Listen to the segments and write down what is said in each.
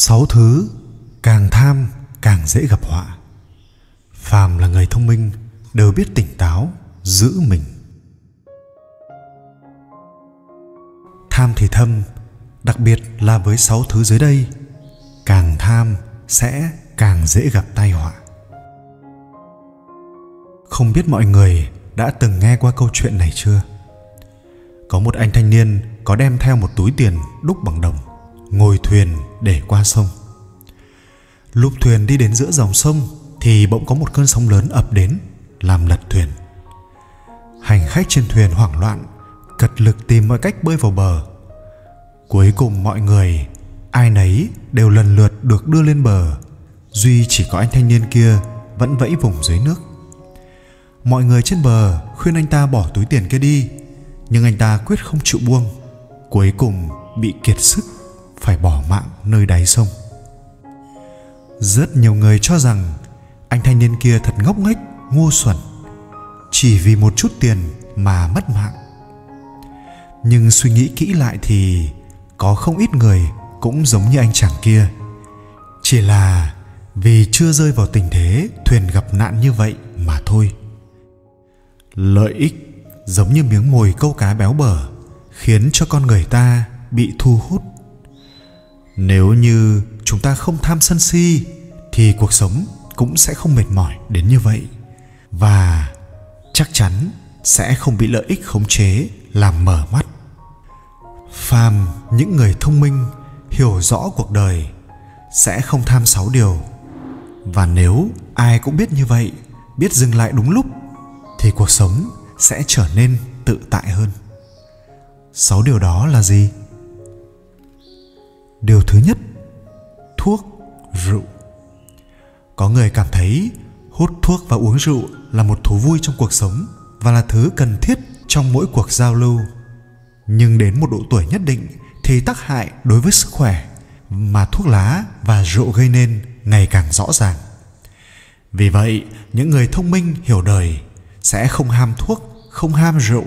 sáu thứ càng tham càng dễ gặp họa. Phàm là người thông minh đều biết tỉnh táo, giữ mình. Tham thì thâm, đặc biệt là với sáu thứ dưới đây, càng tham sẽ càng dễ gặp tai họa. Không biết mọi người đã từng nghe qua câu chuyện này chưa? Có một anh thanh niên có đem theo một túi tiền đúc bằng đồng ngồi thuyền để qua sông. Lúc thuyền đi đến giữa dòng sông thì bỗng có một cơn sóng lớn ập đến, làm lật thuyền. Hành khách trên thuyền hoảng loạn, cật lực tìm mọi cách bơi vào bờ. Cuối cùng mọi người, ai nấy đều lần lượt được đưa lên bờ, duy chỉ có anh thanh niên kia vẫn vẫy vùng dưới nước. Mọi người trên bờ khuyên anh ta bỏ túi tiền kia đi, nhưng anh ta quyết không chịu buông, cuối cùng bị kiệt sức phải bỏ mạng nơi đáy sông. Rất nhiều người cho rằng anh thanh niên kia thật ngốc nghếch, ngu xuẩn, chỉ vì một chút tiền mà mất mạng. Nhưng suy nghĩ kỹ lại thì có không ít người cũng giống như anh chàng kia, chỉ là vì chưa rơi vào tình thế thuyền gặp nạn như vậy mà thôi. Lợi ích giống như miếng mồi câu cá béo bở khiến cho con người ta bị thu hút nếu như chúng ta không tham sân si, thì cuộc sống cũng sẽ không mệt mỏi đến như vậy. Và chắc chắn sẽ không bị lợi ích khống chế làm mở mắt. Phàm những người thông minh, hiểu rõ cuộc đời sẽ không tham sáu điều. Và nếu ai cũng biết như vậy, biết dừng lại đúng lúc, thì cuộc sống sẽ trở nên tự tại hơn. Sáu điều đó là gì? Điều thứ nhất, thuốc rượu. Có người cảm thấy hút thuốc và uống rượu là một thú vui trong cuộc sống và là thứ cần thiết trong mỗi cuộc giao lưu. Nhưng đến một độ tuổi nhất định thì tác hại đối với sức khỏe mà thuốc lá và rượu gây nên ngày càng rõ ràng. Vì vậy, những người thông minh hiểu đời sẽ không ham thuốc, không ham rượu.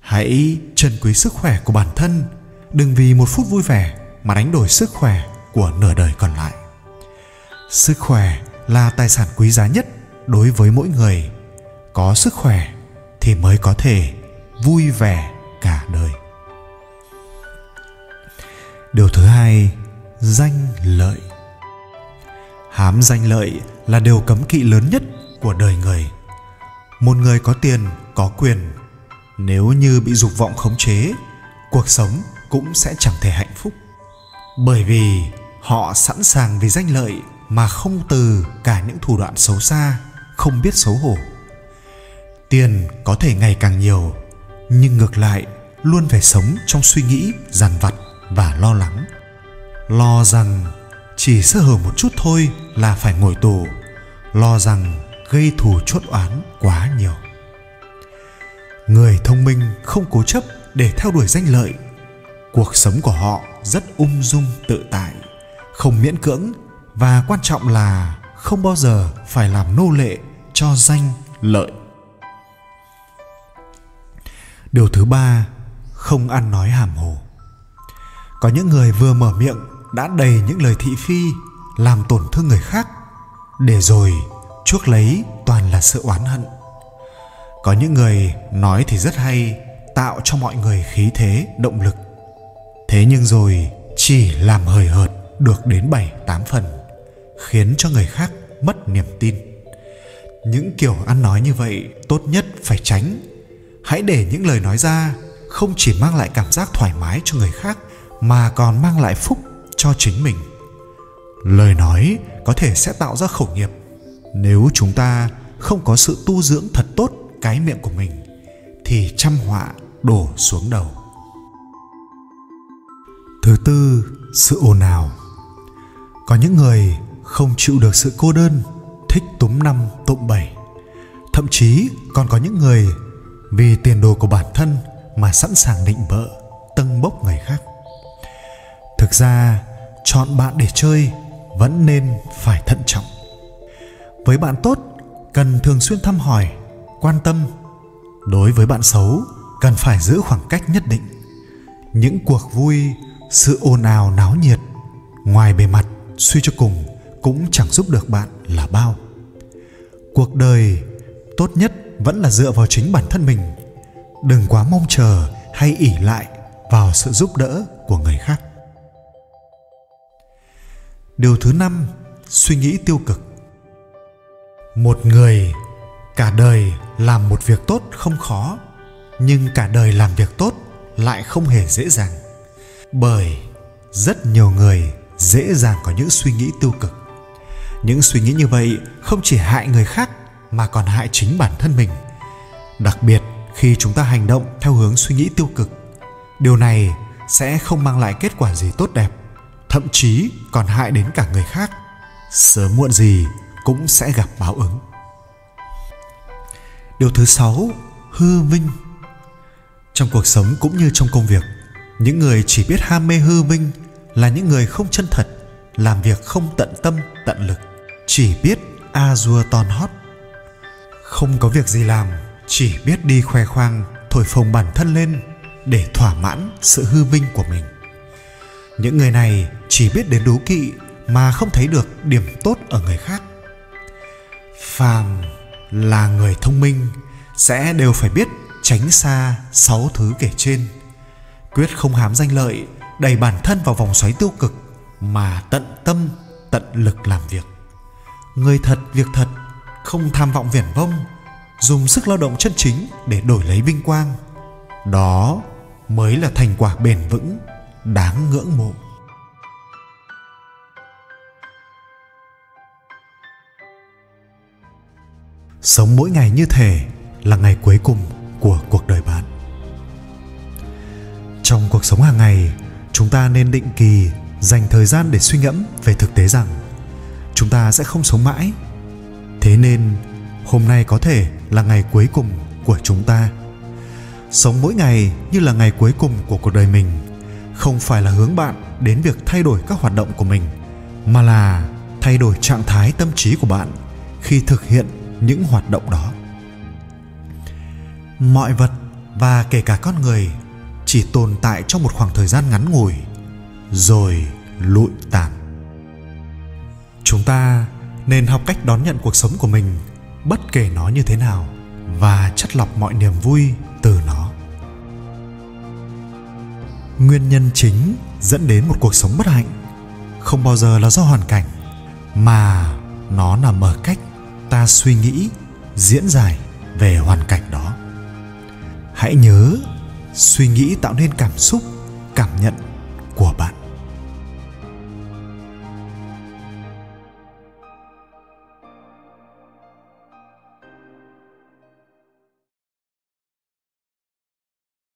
Hãy trân quý sức khỏe của bản thân, đừng vì một phút vui vẻ mà đánh đổi sức khỏe của nửa đời còn lại. Sức khỏe là tài sản quý giá nhất đối với mỗi người. Có sức khỏe thì mới có thể vui vẻ cả đời. Điều thứ hai, danh lợi. Hám danh lợi là điều cấm kỵ lớn nhất của đời người. Một người có tiền, có quyền, nếu như bị dục vọng khống chế, cuộc sống cũng sẽ chẳng thể hạnh phúc bởi vì họ sẵn sàng vì danh lợi mà không từ cả những thủ đoạn xấu xa, không biết xấu hổ. Tiền có thể ngày càng nhiều, nhưng ngược lại luôn phải sống trong suy nghĩ, dằn vặt và lo lắng. Lo rằng chỉ sơ hở một chút thôi là phải ngồi tù, lo rằng gây thù chốt oán quá nhiều. Người thông minh không cố chấp để theo đuổi danh lợi, cuộc sống của họ rất ung dung tự tại, không miễn cưỡng và quan trọng là không bao giờ phải làm nô lệ cho danh, lợi. Điều thứ ba, không ăn nói hàm hồ. Có những người vừa mở miệng đã đầy những lời thị phi, làm tổn thương người khác, để rồi chuốc lấy toàn là sự oán hận. Có những người nói thì rất hay, tạo cho mọi người khí thế, động lực thế nhưng rồi chỉ làm hời hợt được đến bảy, tám phần, khiến cho người khác mất niềm tin. Những kiểu ăn nói như vậy tốt nhất phải tránh. Hãy để những lời nói ra không chỉ mang lại cảm giác thoải mái cho người khác mà còn mang lại phúc cho chính mình. Lời nói có thể sẽ tạo ra khẩu nghiệp nếu chúng ta không có sự tu dưỡng thật tốt cái miệng của mình, thì trăm họa đổ xuống đầu thứ tư, sự ồn ào. Có những người không chịu được sự cô đơn, thích túm năm, tụm bảy. Thậm chí còn có những người vì tiền đồ của bản thân mà sẵn sàng định bợ, tâng bốc người khác. Thực ra, chọn bạn để chơi vẫn nên phải thận trọng. Với bạn tốt, cần thường xuyên thăm hỏi, quan tâm. Đối với bạn xấu, cần phải giữ khoảng cách nhất định. Những cuộc vui sự ồn ào náo nhiệt ngoài bề mặt suy cho cùng cũng chẳng giúp được bạn là bao. Cuộc đời tốt nhất vẫn là dựa vào chính bản thân mình. Đừng quá mong chờ hay ỉ lại vào sự giúp đỡ của người khác. Điều thứ năm, suy nghĩ tiêu cực. Một người cả đời làm một việc tốt không khó, nhưng cả đời làm việc tốt lại không hề dễ dàng bởi rất nhiều người dễ dàng có những suy nghĩ tiêu cực. Những suy nghĩ như vậy không chỉ hại người khác mà còn hại chính bản thân mình. Đặc biệt, khi chúng ta hành động theo hướng suy nghĩ tiêu cực, điều này sẽ không mang lại kết quả gì tốt đẹp, thậm chí còn hại đến cả người khác. Sớm muộn gì cũng sẽ gặp báo ứng. Điều thứ sáu, hư vinh. Trong cuộc sống cũng như trong công việc những người chỉ biết ham mê hư vinh là những người không chân thật, làm việc không tận tâm, tận lực, chỉ biết a dua ton hót. Không có việc gì làm, chỉ biết đi khoe khoang, thổi phồng bản thân lên để thỏa mãn sự hư vinh của mình. Những người này chỉ biết đến đố kỵ mà không thấy được điểm tốt ở người khác. Phàm là người thông minh sẽ đều phải biết tránh xa sáu thứ kể trên quyết không hám danh lợi, đẩy bản thân vào vòng xoáy tiêu cực, mà tận tâm, tận lực làm việc. Người thật, việc thật, không tham vọng viển vông, dùng sức lao động chân chính để đổi lấy vinh quang. Đó mới là thành quả bền vững, đáng ngưỡng mộ. Sống mỗi ngày như thể là ngày cuối cùng của cuộc đời bạn trong cuộc sống hàng ngày, chúng ta nên định kỳ, dành thời gian để suy ngẫm về thực tế rằng chúng ta sẽ không sống mãi. Thế nên, hôm nay có thể là ngày cuối cùng của chúng ta. Sống mỗi ngày như là ngày cuối cùng của cuộc đời mình, không phải là hướng bạn đến việc thay đổi các hoạt động của mình, mà là thay đổi trạng thái tâm trí của bạn khi thực hiện những hoạt động đó. Mọi vật và kể cả con người chỉ tồn tại trong một khoảng thời gian ngắn ngủi, rồi lụi tàn. Chúng ta nên học cách đón nhận cuộc sống của mình, bất kể nó như thế nào, và chắt lọc mọi niềm vui từ nó. Nguyên nhân chính dẫn đến một cuộc sống bất hạnh không bao giờ là do hoàn cảnh, mà nó nằm ở cách ta suy nghĩ diễn giải về hoàn cảnh đó. Hãy nhớ suy nghĩ tạo nên cảm xúc cảm nhận của bạn.